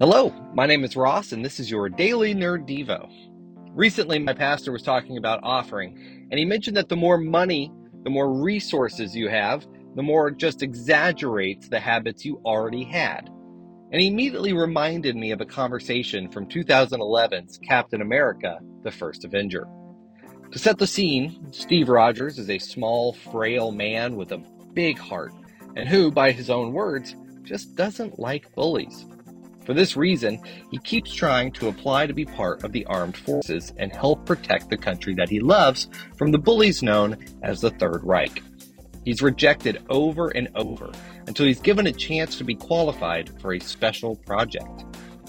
Hello, my name is Ross, and this is your Daily Nerd Devo. Recently, my pastor was talking about offering, and he mentioned that the more money, the more resources you have, the more it just exaggerates the habits you already had. And he immediately reminded me of a conversation from 2011's Captain America, the First Avenger. To set the scene, Steve Rogers is a small, frail man with a big heart, and who, by his own words, just doesn't like bullies. For this reason, he keeps trying to apply to be part of the armed forces and help protect the country that he loves from the bullies known as the Third Reich. He's rejected over and over until he's given a chance to be qualified for a special project.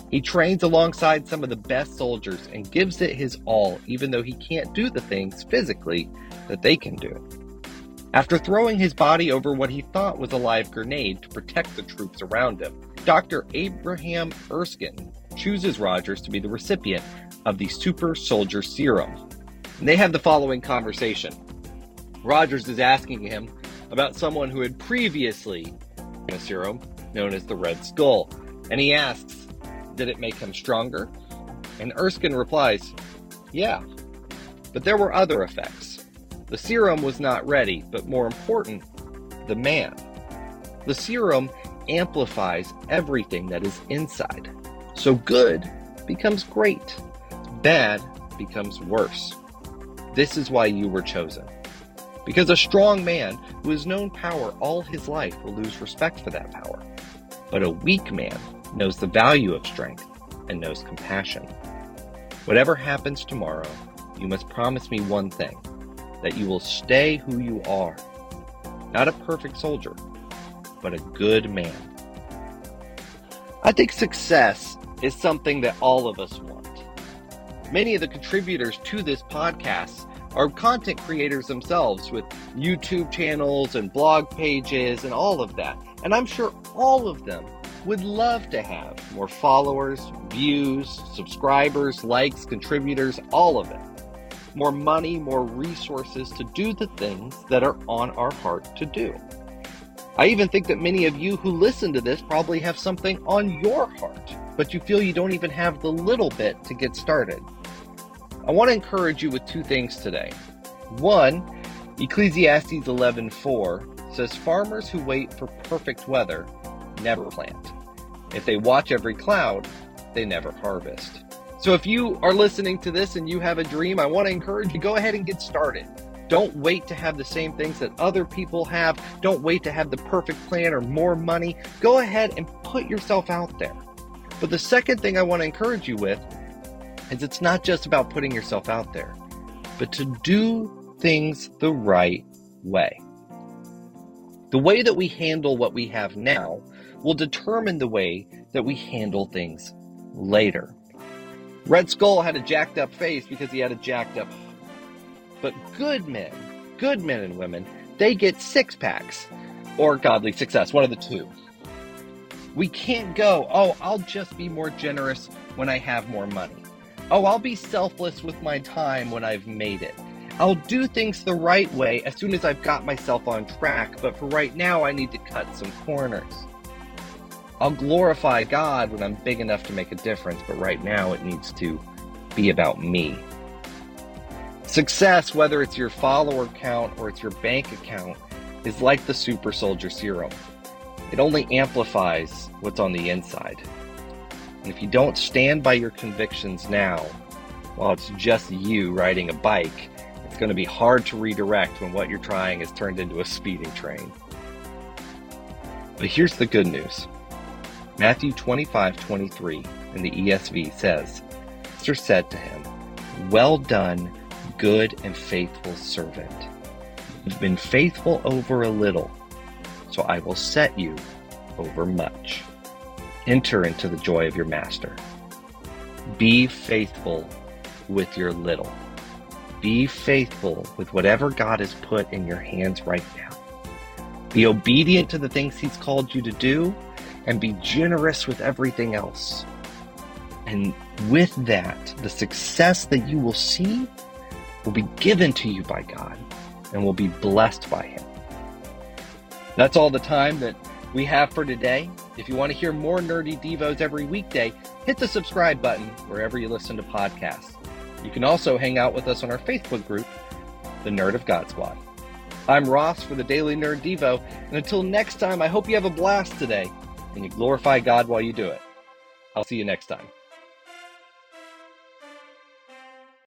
He trains alongside some of the best soldiers and gives it his all, even though he can't do the things physically that they can do. After throwing his body over what he thought was a live grenade to protect the troops around him, Dr. Abraham Erskine chooses Rogers to be the recipient of the Super Soldier Serum. And they have the following conversation. Rogers is asking him about someone who had previously a serum known as the Red Skull. And he asks, Did it make him stronger? And Erskine replies, Yeah, but there were other effects. The serum was not ready, but more important, the man. The serum amplifies everything that is inside. So good becomes great, bad becomes worse. This is why you were chosen. Because a strong man who has known power all his life will lose respect for that power. But a weak man knows the value of strength and knows compassion. Whatever happens tomorrow, you must promise me one thing that you will stay who you are. Not a perfect soldier, but a good man. I think success is something that all of us want. Many of the contributors to this podcast are content creators themselves with YouTube channels and blog pages and all of that. And I'm sure all of them would love to have more followers, views, subscribers, likes, contributors, all of it. More money, more resources to do the things that are on our heart to do. I even think that many of you who listen to this probably have something on your heart, but you feel you don't even have the little bit to get started. I want to encourage you with two things today. One, Ecclesiastes 11:4 says farmers who wait for perfect weather never plant. If they watch every cloud, they never harvest. So if you are listening to this and you have a dream, I want to encourage you go ahead and get started. Don't wait to have the same things that other people have. Don't wait to have the perfect plan or more money. Go ahead and put yourself out there. But the second thing I want to encourage you with is it's not just about putting yourself out there, but to do things the right way. The way that we handle what we have now will determine the way that we handle things later. Red Skull had a jacked up face because he had a jacked up but good men, good men and women, they get six packs or godly success, one of the two. We can't go, oh, I'll just be more generous when I have more money. Oh, I'll be selfless with my time when I've made it. I'll do things the right way as soon as I've got myself on track, but for right now, I need to cut some corners. I'll glorify God when I'm big enough to make a difference, but right now it needs to be about me. Success, whether it's your follower count or it's your bank account, is like the super soldier serum. It only amplifies what's on the inside. And if you don't stand by your convictions now, while it's just you riding a bike, it's going to be hard to redirect when what you're trying is turned into a speeding train. But here's the good news Matthew 25 23 in the ESV says, Sir said to him, Well done good and faithful servant. You've been faithful over a little, so I will set you over much. Enter into the joy of your master. Be faithful with your little. Be faithful with whatever God has put in your hands right now. Be obedient to the things He's called you to do and be generous with everything else. And with that, the success that you will see will be given to you by God and will be blessed by Him. That's all the time that we have for today. If you want to hear more nerdy devos every weekday, hit the subscribe button wherever you listen to podcasts. You can also hang out with us on our Facebook group, the Nerd of God Squad. I'm Ross for the Daily Nerd Devo, and until next time, I hope you have a blast today and you glorify God while you do it. I'll see you next time.